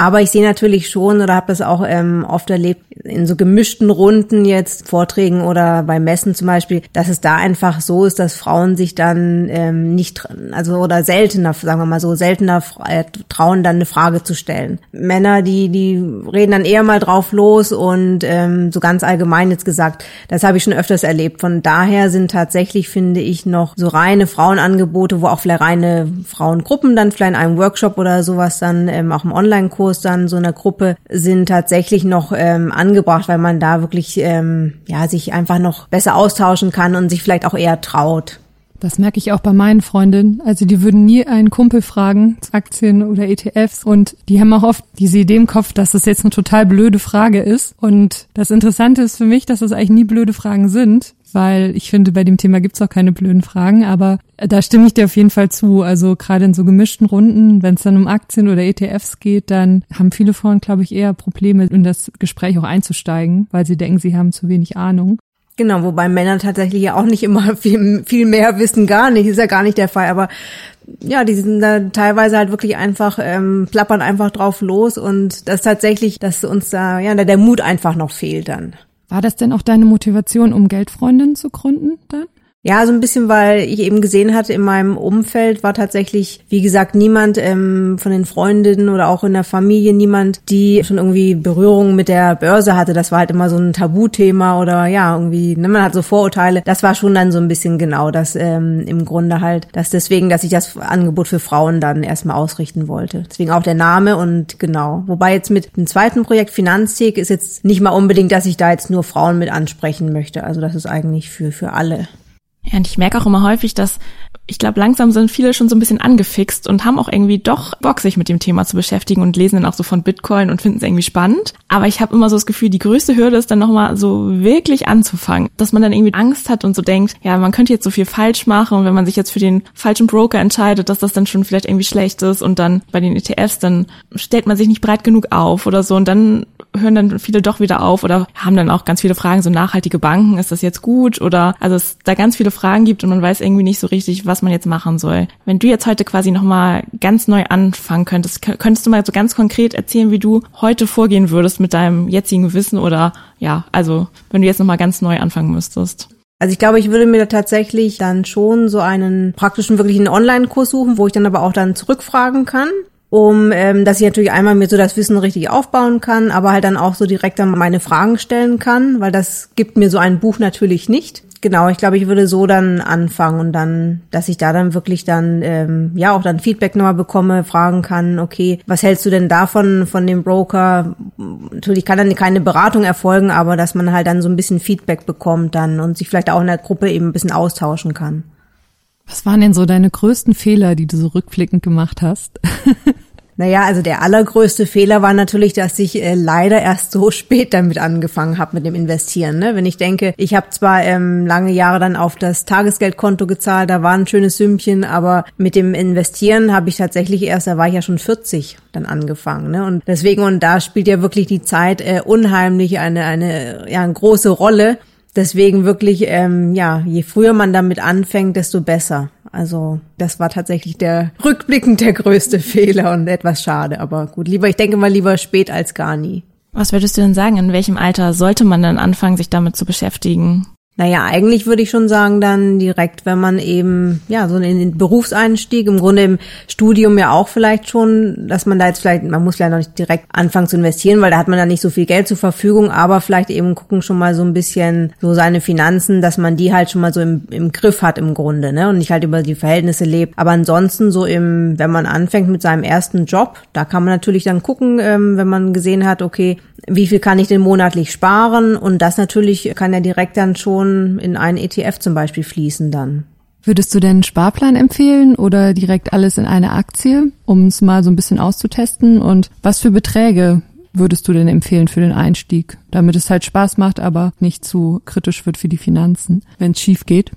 Aber ich sehe natürlich schon oder habe das auch ähm, oft erlebt in so gemischten Runden jetzt, Vorträgen oder bei Messen zum Beispiel, dass es da einfach so ist, dass Frauen sich dann ähm, nicht, also oder seltener, sagen wir mal so, seltener äh, trauen, dann eine Frage zu stellen. Männer, die, die reden dann eher mal drauf los und ähm, so ganz allgemein jetzt gesagt, das habe ich schon öfters erlebt. Von daher sind tatsächlich, finde ich, noch so reine Frauenangebote, wo auch vielleicht reine Frauengruppen dann vielleicht in einem Workshop oder sowas dann ähm, auch im Online-Kurs Infos dann so einer Gruppe sind tatsächlich noch ähm, angebracht, weil man da wirklich ähm, ja sich einfach noch besser austauschen kann und sich vielleicht auch eher traut. Das merke ich auch bei meinen Freundinnen. Also die würden nie einen Kumpel fragen zu Aktien oder ETFs und die haben auch oft diese Idee im Kopf, dass das jetzt eine total blöde Frage ist. Und das Interessante ist für mich, dass das eigentlich nie blöde Fragen sind, weil ich finde, bei dem Thema gibt's auch keine blöden Fragen, aber da stimme ich dir auf jeden Fall zu. Also gerade in so gemischten Runden, wenn es dann um Aktien oder ETFs geht, dann haben viele Frauen, glaube ich, eher Probleme, in das Gespräch auch einzusteigen, weil sie denken, sie haben zu wenig Ahnung. Genau, wobei Männer tatsächlich ja auch nicht immer viel, viel mehr wissen, gar nicht, ist ja gar nicht der Fall, aber ja, die sind da teilweise halt wirklich einfach, ähm, plappern einfach drauf los und das tatsächlich, dass uns da, ja, der Mut einfach noch fehlt dann. War das denn auch deine Motivation, um Geldfreundin zu gründen dann? Ja, so ein bisschen, weil ich eben gesehen hatte, in meinem Umfeld war tatsächlich, wie gesagt, niemand ähm, von den Freundinnen oder auch in der Familie, niemand, die schon irgendwie Berührung mit der Börse hatte. Das war halt immer so ein Tabuthema oder ja, irgendwie, ne, man hat so Vorurteile. Das war schon dann so ein bisschen genau das ähm, im Grunde halt, dass deswegen, dass ich das Angebot für Frauen dann erstmal ausrichten wollte. Deswegen auch der Name und genau. Wobei jetzt mit dem zweiten Projekt Finanzthek ist jetzt nicht mal unbedingt, dass ich da jetzt nur Frauen mit ansprechen möchte. Also das ist eigentlich für, für alle. Ja, und ich merke auch immer häufig, dass ich glaube, langsam sind viele schon so ein bisschen angefixt und haben auch irgendwie doch Bock, sich mit dem Thema zu beschäftigen und lesen dann auch so von Bitcoin und finden es irgendwie spannend. Aber ich habe immer so das Gefühl, die größte Hürde ist dann nochmal so wirklich anzufangen. Dass man dann irgendwie Angst hat und so denkt, ja, man könnte jetzt so viel falsch machen und wenn man sich jetzt für den falschen Broker entscheidet, dass das dann schon vielleicht irgendwie schlecht ist und dann bei den ETFs, dann stellt man sich nicht breit genug auf oder so und dann hören dann viele doch wieder auf oder haben dann auch ganz viele Fragen, so nachhaltige Banken, ist das jetzt gut oder also es da ganz viele Fragen gibt und man weiß irgendwie nicht so richtig, was man jetzt machen soll. Wenn du jetzt heute quasi nochmal ganz neu anfangen könntest, könntest du mal so ganz konkret erzählen, wie du heute vorgehen würdest mit deinem jetzigen Wissen oder ja, also wenn du jetzt nochmal ganz neu anfangen müsstest? Also ich glaube, ich würde mir tatsächlich dann schon so einen praktischen, wirklichen Online-Kurs suchen, wo ich dann aber auch dann zurückfragen kann um ähm, dass ich natürlich einmal mir so das Wissen richtig aufbauen kann, aber halt dann auch so direkt dann meine Fragen stellen kann, weil das gibt mir so ein Buch natürlich nicht. Genau, ich glaube, ich würde so dann anfangen und dann, dass ich da dann wirklich dann ähm, ja auch dann Feedback nochmal bekomme, fragen kann, okay, was hältst du denn davon von dem Broker? Natürlich kann dann keine Beratung erfolgen, aber dass man halt dann so ein bisschen Feedback bekommt dann und sich vielleicht auch in der Gruppe eben ein bisschen austauschen kann. Was waren denn so deine größten Fehler, die du so rückblickend gemacht hast? Naja, also der allergrößte Fehler war natürlich, dass ich äh, leider erst so spät damit angefangen habe mit dem Investieren. Ne? Wenn ich denke, ich habe zwar ähm, lange Jahre dann auf das Tagesgeldkonto gezahlt, da war ein schönes Sümmchen, aber mit dem Investieren habe ich tatsächlich erst, da war ich ja schon 40 dann angefangen. Ne? Und deswegen, und da spielt ja wirklich die Zeit äh, unheimlich eine, eine, ja, eine große Rolle. Deswegen wirklich, ähm, ja, je früher man damit anfängt, desto besser. Also das war tatsächlich der rückblickend der größte Fehler und etwas schade. Aber gut, lieber, ich denke mal lieber spät als gar nie. Was würdest du denn sagen, in welchem Alter sollte man dann anfangen, sich damit zu beschäftigen? Naja, eigentlich würde ich schon sagen, dann direkt, wenn man eben, ja, so in den Berufseinstieg, im Grunde im Studium ja auch vielleicht schon, dass man da jetzt vielleicht, man muss ja noch nicht direkt anfangen zu investieren, weil da hat man dann nicht so viel Geld zur Verfügung, aber vielleicht eben gucken schon mal so ein bisschen so seine Finanzen, dass man die halt schon mal so im, im Griff hat im Grunde, ne, und nicht halt über die Verhältnisse lebt. Aber ansonsten so im, wenn man anfängt mit seinem ersten Job, da kann man natürlich dann gucken, ähm, wenn man gesehen hat, okay, wie viel kann ich denn monatlich sparen? Und das natürlich kann ja direkt dann schon in einen ETF zum Beispiel fließen dann. Würdest du denn einen Sparplan empfehlen oder direkt alles in eine Aktie, um es mal so ein bisschen auszutesten? Und was für Beträge würdest du denn empfehlen für den Einstieg, damit es halt Spaß macht, aber nicht zu kritisch wird für die Finanzen, wenn es schief geht?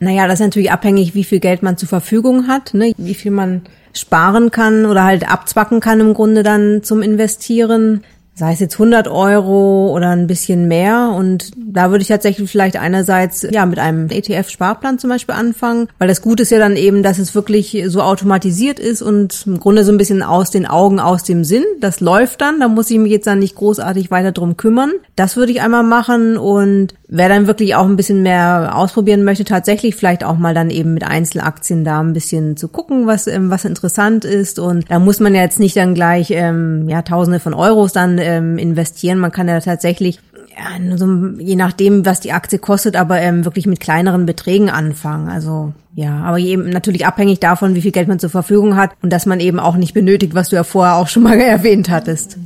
Naja, das ist natürlich abhängig, wie viel Geld man zur Verfügung hat, ne? wie viel man sparen kann oder halt abzwacken kann im Grunde dann zum Investieren sei es jetzt 100 Euro oder ein bisschen mehr. Und da würde ich tatsächlich vielleicht einerseits ja mit einem ETF-Sparplan zum Beispiel anfangen, weil das Gute ist ja dann eben, dass es wirklich so automatisiert ist und im Grunde so ein bisschen aus den Augen, aus dem Sinn. Das läuft dann, da muss ich mich jetzt dann nicht großartig weiter drum kümmern. Das würde ich einmal machen und wer dann wirklich auch ein bisschen mehr ausprobieren möchte, tatsächlich vielleicht auch mal dann eben mit Einzelaktien da ein bisschen zu gucken, was ähm, was interessant ist und da muss man ja jetzt nicht dann gleich ähm, ja Tausende von Euros dann ähm, investieren. Man kann ja tatsächlich ja, so, je nachdem, was die Aktie kostet, aber ähm, wirklich mit kleineren Beträgen anfangen. Also ja, aber eben natürlich abhängig davon, wie viel Geld man zur Verfügung hat und dass man eben auch nicht benötigt, was du ja vorher auch schon mal erwähnt hattest.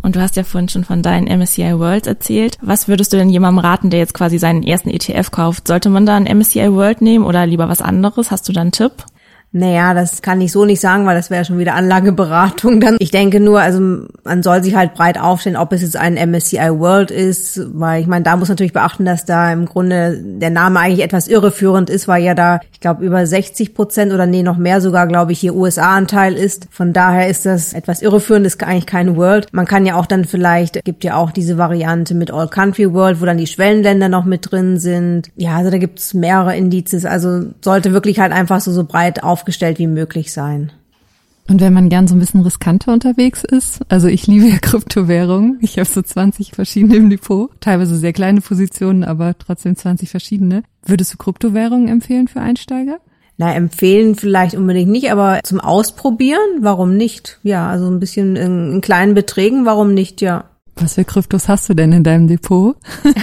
Und du hast ja vorhin schon von deinen MSCI Worlds erzählt. Was würdest du denn jemandem raten, der jetzt quasi seinen ersten ETF kauft? Sollte man da einen MSCI World nehmen oder lieber was anderes? Hast du da einen Tipp? Naja, das kann ich so nicht sagen, weil das wäre schon wieder Anlageberatung dann. Ich denke nur, also man soll sich halt breit aufstellen, ob es jetzt ein MSCI World ist, weil ich meine, da muss natürlich beachten, dass da im Grunde der Name eigentlich etwas irreführend ist, weil ja da, ich glaube, über 60 Prozent oder nee, noch mehr sogar, glaube ich, hier USA-Anteil ist. Von daher ist das etwas irreführend, ist eigentlich kein World. Man kann ja auch dann vielleicht, gibt ja auch diese Variante mit All Country World, wo dann die Schwellenländer noch mit drin sind. Ja, also da gibt's mehrere Indizes. Also sollte wirklich halt einfach so, so breit auf aufgestellt wie möglich sein. Und wenn man gern so ein bisschen riskanter unterwegs ist, also ich liebe ja Kryptowährungen. Ich habe so 20 verschiedene im Depot, teilweise sehr kleine Positionen, aber trotzdem 20 verschiedene. Würdest du Kryptowährungen empfehlen für Einsteiger? Na, empfehlen vielleicht unbedingt nicht, aber zum Ausprobieren, warum nicht? Ja, also ein bisschen in, in kleinen Beträgen, warum nicht, ja. Was für Kryptos hast du denn in deinem Depot?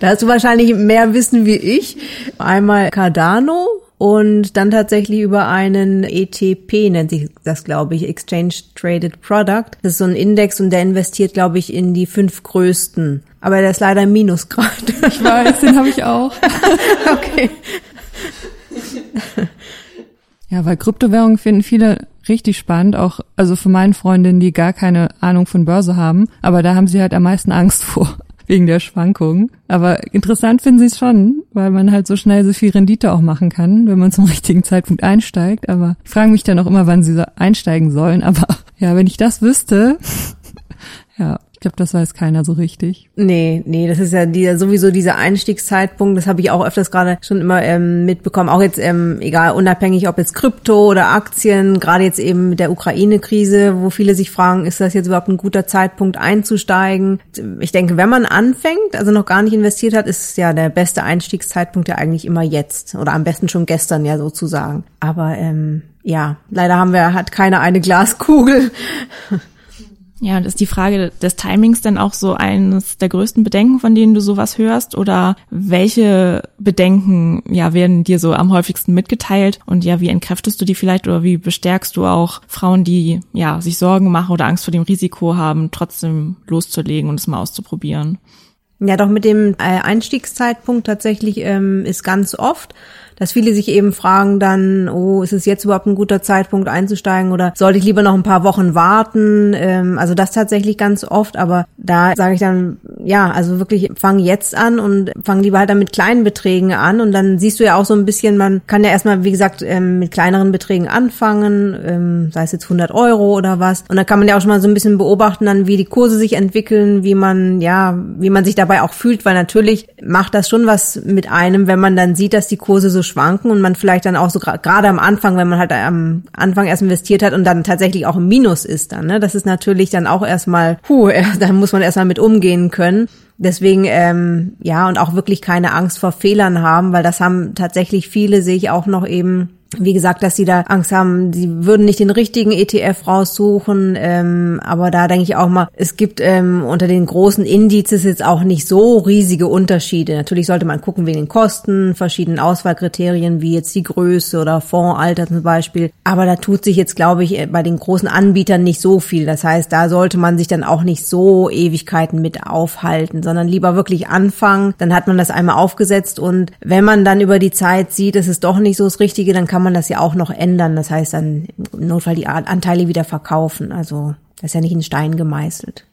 da hast du wahrscheinlich mehr Wissen wie ich. Einmal Cardano, und dann tatsächlich über einen ETP nennt sich das, glaube ich, Exchange Traded Product. Das ist so ein Index und der investiert, glaube ich, in die fünf größten. Aber der ist leider im Minus gerade. Ich weiß, den habe ich auch. okay. Ja, weil Kryptowährungen finden viele richtig spannend, auch also für meine Freundinnen, die gar keine Ahnung von Börse haben, aber da haben sie halt am meisten Angst vor wegen der Schwankungen. Aber interessant finden sie es schon, weil man halt so schnell so viel Rendite auch machen kann, wenn man zum richtigen Zeitpunkt einsteigt. Aber ich frage mich dann auch immer, wann sie so einsteigen sollen. Aber ja, wenn ich das wüsste, ja, glaube, das weiß keiner so richtig. Nee, nee, das ist ja die, sowieso dieser Einstiegszeitpunkt, das habe ich auch öfters gerade schon immer ähm, mitbekommen, auch jetzt, ähm, egal, unabhängig ob jetzt Krypto oder Aktien, gerade jetzt eben mit der Ukraine-Krise, wo viele sich fragen, ist das jetzt überhaupt ein guter Zeitpunkt einzusteigen? Ich denke, wenn man anfängt, also noch gar nicht investiert hat, ist ja der beste Einstiegszeitpunkt ja eigentlich immer jetzt oder am besten schon gestern ja sozusagen. Aber ähm, ja, leider haben wir, hat keiner eine Glaskugel. Ja, und ist die Frage des Timings denn auch so eines der größten Bedenken, von denen du sowas hörst? Oder welche Bedenken, ja, werden dir so am häufigsten mitgeteilt? Und ja, wie entkräftest du die vielleicht oder wie bestärkst du auch Frauen, die, ja, sich Sorgen machen oder Angst vor dem Risiko haben, trotzdem loszulegen und es mal auszuprobieren? Ja, doch mit dem äh, Einstiegszeitpunkt tatsächlich ähm, ist ganz oft, dass viele sich eben fragen dann, oh, ist es jetzt überhaupt ein guter Zeitpunkt einzusteigen oder sollte ich lieber noch ein paar Wochen warten? Ähm, also das tatsächlich ganz oft, aber da sage ich dann, ja, also wirklich fang jetzt an und fang lieber halt dann mit kleinen Beträgen an und dann siehst du ja auch so ein bisschen, man kann ja erstmal, wie gesagt, ähm, mit kleineren Beträgen anfangen, ähm, sei es jetzt 100 Euro oder was und dann kann man ja auch schon mal so ein bisschen beobachten dann, wie die Kurse sich entwickeln, wie man, ja, wie man sich dabei auch fühlt, weil natürlich macht das schon was mit einem, wenn man dann sieht, dass die Kurse so schwanken und man vielleicht dann auch so gerade am Anfang, wenn man halt am Anfang erst investiert hat und dann tatsächlich auch im Minus ist dann, ne? Das ist natürlich dann auch erstmal, puh, da muss man erstmal mit umgehen können. Deswegen, ähm, ja, und auch wirklich keine Angst vor Fehlern haben, weil das haben tatsächlich viele, sehe ich auch noch eben wie gesagt, dass sie da Angst haben, sie würden nicht den richtigen ETF raussuchen. Ähm, aber da denke ich auch mal, es gibt ähm, unter den großen Indizes jetzt auch nicht so riesige Unterschiede. Natürlich sollte man gucken wegen den Kosten, verschiedenen Auswahlkriterien wie jetzt die Größe oder Fondsalter zum Beispiel. Aber da tut sich jetzt, glaube ich, bei den großen Anbietern nicht so viel. Das heißt, da sollte man sich dann auch nicht so Ewigkeiten mit aufhalten, sondern lieber wirklich anfangen. Dann hat man das einmal aufgesetzt und wenn man dann über die Zeit sieht, es ist doch nicht so das Richtige, dann kann kann man das ja auch noch ändern. Das heißt dann im Notfall die Anteile wieder verkaufen. Also das ist ja nicht in Stein gemeißelt.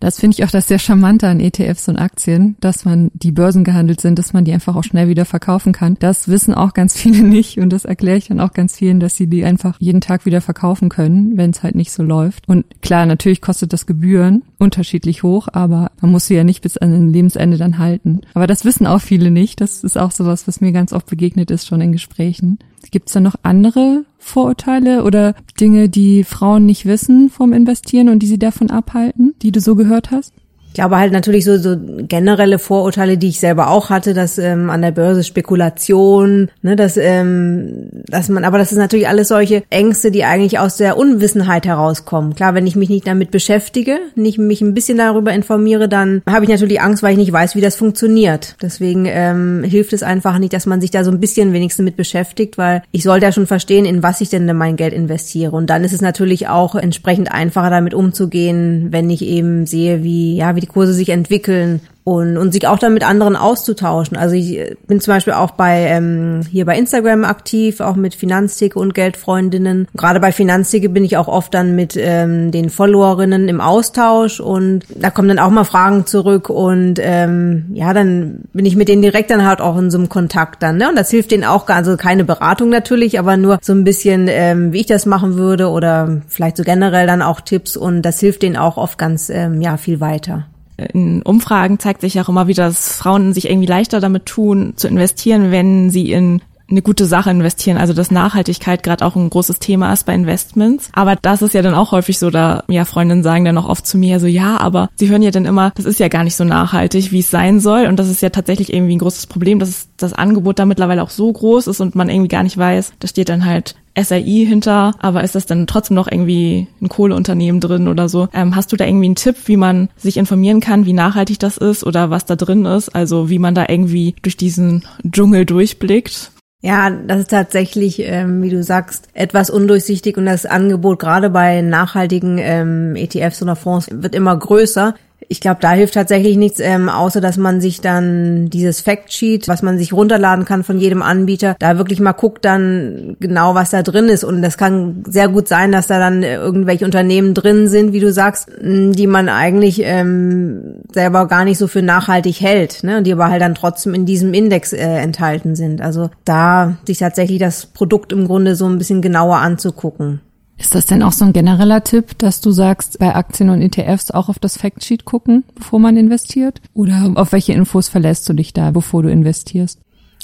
Das finde ich auch das sehr charmante an ETFs und Aktien, dass man die Börsen gehandelt sind, dass man die einfach auch schnell wieder verkaufen kann. Das wissen auch ganz viele nicht und das erkläre ich dann auch ganz vielen, dass sie die einfach jeden Tag wieder verkaufen können, wenn es halt nicht so läuft. Und klar, natürlich kostet das Gebühren unterschiedlich hoch, aber man muss sie ja nicht bis an den Lebensende dann halten. Aber das wissen auch viele nicht. Das ist auch sowas, was mir ganz oft begegnet ist schon in Gesprächen. Gibt es da noch andere Vorurteile oder Dinge, die Frauen nicht wissen vom Investieren und die sie davon abhalten, die du so gehört hast? Ich glaube halt natürlich so, so generelle Vorurteile, die ich selber auch hatte, dass ähm, an der Börse Spekulation, ne, dass, ähm, dass man, aber das ist natürlich alles solche Ängste, die eigentlich aus der Unwissenheit herauskommen. Klar, wenn ich mich nicht damit beschäftige, nicht mich ein bisschen darüber informiere, dann habe ich natürlich Angst, weil ich nicht weiß, wie das funktioniert. Deswegen ähm, hilft es einfach nicht, dass man sich da so ein bisschen wenigstens mit beschäftigt, weil ich sollte ja schon verstehen, in was ich denn mein Geld investiere. Und dann ist es natürlich auch entsprechend einfacher, damit umzugehen, wenn ich eben sehe, wie, ja, wie wie die Kurse sich entwickeln und, und sich auch dann mit anderen auszutauschen. Also ich bin zum Beispiel auch bei ähm, hier bei Instagram aktiv, auch mit Finanztheke und Geldfreundinnen. Gerade bei Finanztheke bin ich auch oft dann mit ähm, den Followerinnen im Austausch und da kommen dann auch mal Fragen zurück und ähm, ja, dann bin ich mit denen direkt dann halt auch in so einem Kontakt dann. Ne? Und das hilft denen auch, also keine Beratung natürlich, aber nur so ein bisschen, ähm, wie ich das machen würde oder vielleicht so generell dann auch Tipps und das hilft denen auch oft ganz ähm, ja viel weiter in Umfragen zeigt sich auch immer wieder, dass Frauen sich irgendwie leichter damit tun, zu investieren, wenn sie in eine gute Sache investieren, also dass Nachhaltigkeit gerade auch ein großes Thema ist bei Investments. Aber das ist ja dann auch häufig so, da ja Freundinnen sagen dann auch oft zu mir so, ja, aber sie hören ja dann immer, das ist ja gar nicht so nachhaltig, wie es sein soll. Und das ist ja tatsächlich irgendwie ein großes Problem, dass das Angebot da mittlerweile auch so groß ist und man irgendwie gar nicht weiß, da steht dann halt SAI hinter, aber ist das dann trotzdem noch irgendwie ein Kohleunternehmen drin oder so? Ähm, hast du da irgendwie einen Tipp, wie man sich informieren kann, wie nachhaltig das ist oder was da drin ist? Also wie man da irgendwie durch diesen Dschungel durchblickt? Ja, das ist tatsächlich, ähm, wie du sagst, etwas undurchsichtig und das Angebot gerade bei nachhaltigen ähm, ETFs oder Fonds wird immer größer ich glaube, da hilft tatsächlich nichts, ähm, außer dass man sich dann dieses Factsheet, was man sich runterladen kann von jedem Anbieter, da wirklich mal guckt dann genau, was da drin ist. Und das kann sehr gut sein, dass da dann irgendwelche Unternehmen drin sind, wie du sagst, die man eigentlich ähm, selber gar nicht so für nachhaltig hält, ne? die aber halt dann trotzdem in diesem Index äh, enthalten sind. Also da sich tatsächlich das Produkt im Grunde so ein bisschen genauer anzugucken. Ist das denn auch so ein genereller Tipp, dass du sagst, bei Aktien und ETFs auch auf das Factsheet gucken, bevor man investiert? Oder auf welche Infos verlässt du dich da, bevor du investierst?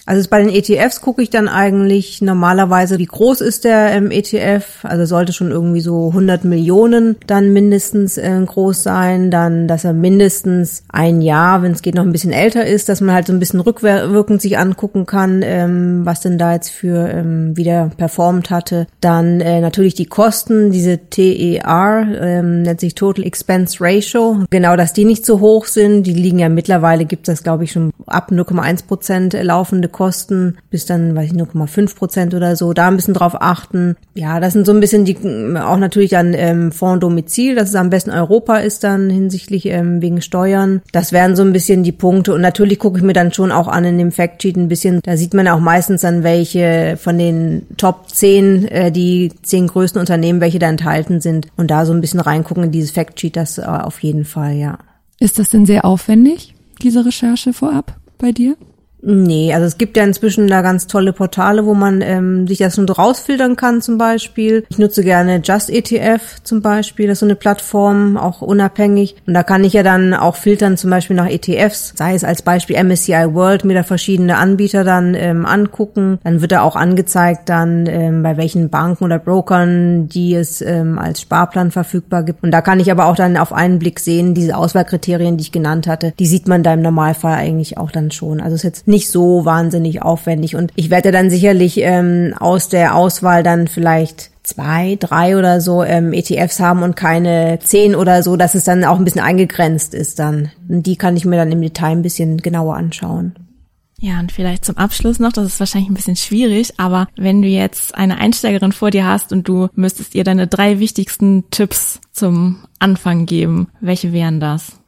Also bei den ETFs gucke ich dann eigentlich normalerweise, wie groß ist der ähm, ETF. Also sollte schon irgendwie so 100 Millionen dann mindestens äh, groß sein. Dann, dass er mindestens ein Jahr, wenn es geht, noch ein bisschen älter ist, dass man halt so ein bisschen rückwirkend sich angucken kann, ähm, was denn da jetzt für ähm, wieder performt hatte. Dann äh, natürlich die Kosten, diese TER, ähm, nennt sich Total Expense Ratio. Genau, dass die nicht so hoch sind. Die liegen ja mittlerweile, gibt es glaube ich schon ab 0,1 Prozent laufende Kosten bis dann, weiß ich, 0,5 Prozent oder so, da ein bisschen drauf achten. Ja, das sind so ein bisschen die, auch natürlich dann ähm, Fonddomizil, dass es am besten Europa ist dann hinsichtlich ähm, wegen Steuern. Das wären so ein bisschen die Punkte und natürlich gucke ich mir dann schon auch an in dem Factsheet ein bisschen, da sieht man auch meistens dann welche von den Top 10, äh, die zehn größten Unternehmen, welche da enthalten sind und da so ein bisschen reingucken in dieses Factsheet, das äh, auf jeden Fall, ja. Ist das denn sehr aufwendig, diese Recherche vorab bei dir? Nee, also es gibt ja inzwischen da ganz tolle Portale, wo man ähm, sich das schon rausfiltern kann zum Beispiel. Ich nutze gerne Just ETF zum Beispiel, das ist so eine Plattform, auch unabhängig. Und da kann ich ja dann auch filtern zum Beispiel nach ETFs, sei es als Beispiel MSCI World, mir da verschiedene Anbieter dann ähm, angucken. Dann wird da auch angezeigt dann, ähm, bei welchen Banken oder Brokern, die es ähm, als Sparplan verfügbar gibt. Und da kann ich aber auch dann auf einen Blick sehen, diese Auswahlkriterien, die ich genannt hatte, die sieht man da im Normalfall eigentlich auch dann schon. Also es ist jetzt nicht so wahnsinnig aufwendig. Und ich werde dann sicherlich ähm, aus der Auswahl dann vielleicht zwei, drei oder so ähm, ETFs haben und keine zehn oder so, dass es dann auch ein bisschen eingegrenzt ist dann. Und die kann ich mir dann im Detail ein bisschen genauer anschauen. Ja, und vielleicht zum Abschluss noch, das ist wahrscheinlich ein bisschen schwierig, aber wenn du jetzt eine Einsteigerin vor dir hast und du müsstest ihr deine drei wichtigsten Tipps zum Anfang geben, welche wären das?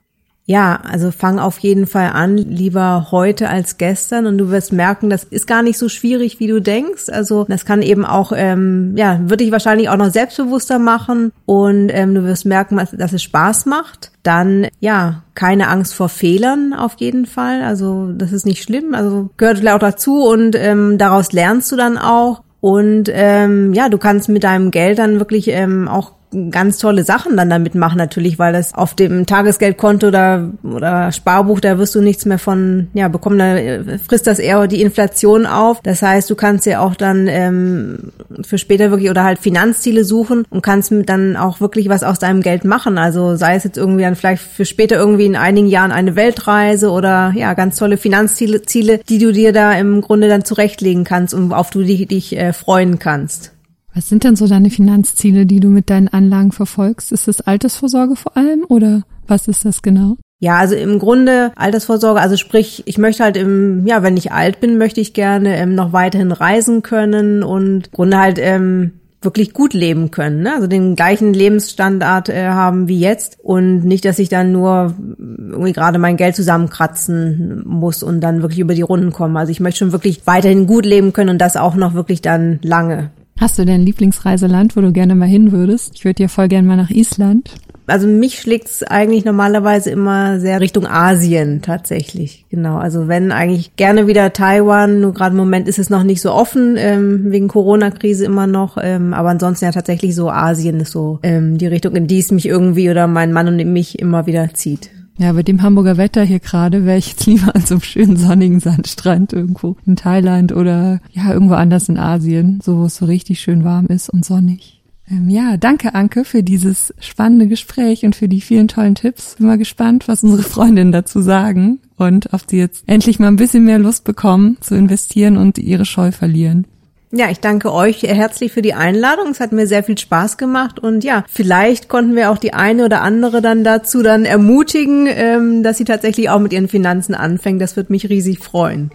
Ja, also fang auf jeden Fall an, lieber heute als gestern und du wirst merken, das ist gar nicht so schwierig, wie du denkst. Also das kann eben auch, ähm, ja, würde dich wahrscheinlich auch noch selbstbewusster machen und ähm, du wirst merken, dass es Spaß macht. Dann, ja, keine Angst vor Fehlern auf jeden Fall. Also das ist nicht schlimm, also gehört auch dazu und ähm, daraus lernst du dann auch. Und ähm, ja, du kannst mit deinem Geld dann wirklich ähm, auch ganz tolle Sachen dann damit machen natürlich, weil das auf dem Tagesgeldkonto oder, oder Sparbuch, da wirst du nichts mehr von, ja, bekommen, da frisst das eher die Inflation auf. Das heißt, du kannst ja auch dann ähm, für später wirklich oder halt Finanzziele suchen und kannst dann auch wirklich was aus deinem Geld machen. Also sei es jetzt irgendwie dann vielleicht für später irgendwie in einigen Jahren eine Weltreise oder ja, ganz tolle Finanzziele, Ziele, die du dir da im Grunde dann zurechtlegen kannst und auf du dich, dich äh, freuen kannst. Was sind denn so deine Finanzziele, die du mit deinen Anlagen verfolgst? Ist das Altersvorsorge vor allem oder was ist das genau? Ja, also im Grunde Altersvorsorge, also sprich, ich möchte halt im, ja, wenn ich alt bin, möchte ich gerne ähm, noch weiterhin reisen können und im Grunde halt ähm, wirklich gut leben können, ne? also den gleichen Lebensstandard äh, haben wie jetzt und nicht, dass ich dann nur irgendwie gerade mein Geld zusammenkratzen muss und dann wirklich über die Runden komme. Also ich möchte schon wirklich weiterhin gut leben können und das auch noch wirklich dann lange. Hast du denn ein Lieblingsreiseland, wo du gerne mal hin würdest? Ich würde ja voll gerne mal nach Island. Also mich schlägt's eigentlich normalerweise immer sehr Richtung Asien tatsächlich. Genau. Also wenn eigentlich gerne wieder Taiwan, nur gerade im Moment ist es noch nicht so offen, ähm, wegen Corona-Krise immer noch. Ähm, aber ansonsten ja tatsächlich so Asien ist so ähm, die Richtung, in die es mich irgendwie oder mein Mann und mich immer wieder zieht. Ja, bei dem Hamburger Wetter hier gerade wäre ich jetzt lieber an so einem schönen sonnigen Sandstrand irgendwo in Thailand oder ja, irgendwo anders in Asien, so wo es so richtig schön warm ist und sonnig. Ähm, ja, danke Anke für dieses spannende Gespräch und für die vielen tollen Tipps. Bin mal gespannt, was unsere Freundinnen dazu sagen und ob sie jetzt endlich mal ein bisschen mehr Lust bekommen zu investieren und ihre Scheu verlieren. Ja, ich danke euch herzlich für die Einladung. Es hat mir sehr viel Spaß gemacht und ja, vielleicht konnten wir auch die eine oder andere dann dazu dann ermutigen, ähm, dass sie tatsächlich auch mit ihren Finanzen anfängt. Das wird mich riesig freuen.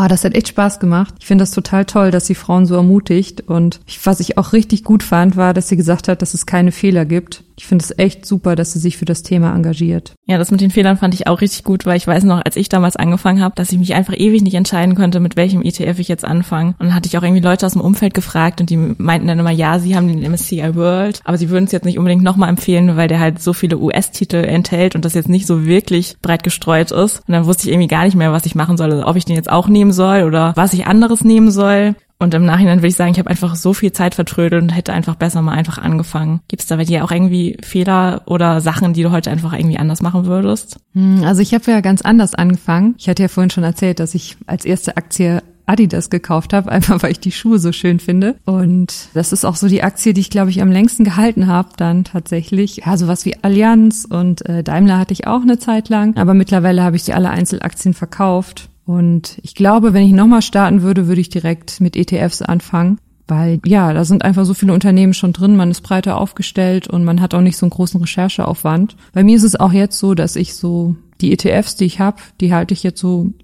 Ah, das hat echt Spaß gemacht. Ich finde das total toll, dass sie Frauen so ermutigt. Und was ich auch richtig gut fand, war, dass sie gesagt hat, dass es keine Fehler gibt. Ich finde es echt super, dass sie sich für das Thema engagiert. Ja, das mit den Fehlern fand ich auch richtig gut, weil ich weiß noch, als ich damals angefangen habe, dass ich mich einfach ewig nicht entscheiden konnte, mit welchem ETF ich jetzt anfange. Und dann hatte ich auch irgendwie Leute aus dem Umfeld gefragt und die meinten dann immer, ja, sie haben den MSCI World, aber sie würden es jetzt nicht unbedingt nochmal empfehlen, weil der halt so viele US-Titel enthält und das jetzt nicht so wirklich breit gestreut ist. Und dann wusste ich irgendwie gar nicht mehr, was ich machen soll, also ob ich den jetzt auch nehmen soll oder was ich anderes nehmen soll. Und im Nachhinein würde ich sagen, ich habe einfach so viel Zeit vertrödelt und hätte einfach besser mal einfach angefangen. Gibt es da bei dir auch irgendwie Fehler oder Sachen, die du heute einfach irgendwie anders machen würdest? Hm, also ich habe ja ganz anders angefangen. Ich hatte ja vorhin schon erzählt, dass ich als erste Aktie Adidas gekauft habe, einfach weil ich die Schuhe so schön finde. Und das ist auch so die Aktie, die ich, glaube ich, am längsten gehalten habe dann tatsächlich. Ja, sowas wie Allianz und äh, Daimler hatte ich auch eine Zeit lang, aber mittlerweile habe ich die alle Einzelaktien verkauft. Und ich glaube, wenn ich nochmal starten würde, würde ich direkt mit ETFs anfangen. Weil ja, da sind einfach so viele Unternehmen schon drin, man ist breiter aufgestellt und man hat auch nicht so einen großen Rechercheaufwand. Bei mir ist es auch jetzt so, dass ich so die ETFs, die ich habe, die halte ich jetzt so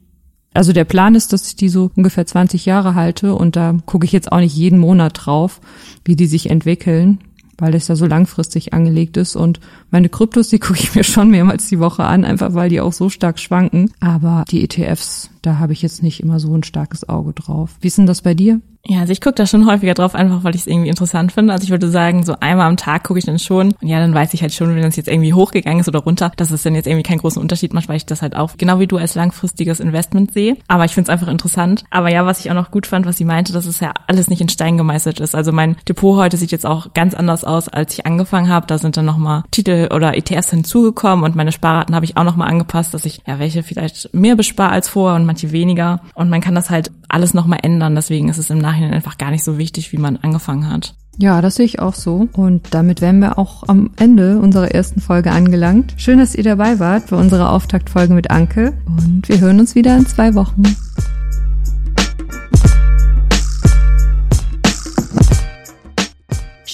also der Plan ist, dass ich die so ungefähr 20 Jahre halte und da gucke ich jetzt auch nicht jeden Monat drauf, wie die sich entwickeln, weil das ja so langfristig angelegt ist und meine Kryptos, die gucke ich mir schon mehrmals die Woche an, einfach weil die auch so stark schwanken. Aber die ETFs, da habe ich jetzt nicht immer so ein starkes Auge drauf. Wie ist denn das bei dir? Ja, also ich gucke da schon häufiger drauf, einfach weil ich es irgendwie interessant finde. Also ich würde sagen, so einmal am Tag gucke ich dann schon. Und ja, dann weiß ich halt schon, wenn das jetzt irgendwie hochgegangen ist oder runter, dass es dann jetzt irgendwie keinen großen Unterschied macht, weil ich das halt auch genau wie du als langfristiges Investment sehe. Aber ich finde es einfach interessant. Aber ja, was ich auch noch gut fand, was sie meinte, dass es ja alles nicht in Stein gemeißelt ist. Also mein Depot heute sieht jetzt auch ganz anders aus, als ich angefangen habe. Da sind dann nochmal Titel oder ETFs hinzugekommen und meine Sparraten habe ich auch nochmal angepasst, dass ich ja welche vielleicht mehr bespare als vorher und manche weniger. Und man kann das halt alles nochmal ändern. Deswegen ist es im Nachhinein einfach gar nicht so wichtig, wie man angefangen hat. Ja, das sehe ich auch so. Und damit wären wir auch am Ende unserer ersten Folge angelangt. Schön, dass ihr dabei wart bei unserer Auftaktfolge mit Anke. Und wir hören uns wieder in zwei Wochen.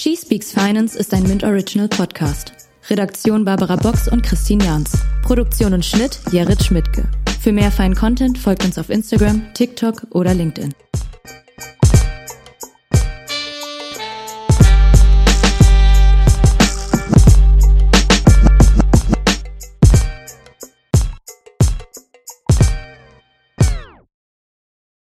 She Speaks Finance ist ein Mint Original Podcast. Redaktion Barbara Box und Christine Jans. Produktion und Schnitt Jared Schmidtke. Für mehr feinen Content folgt uns auf Instagram, TikTok oder LinkedIn.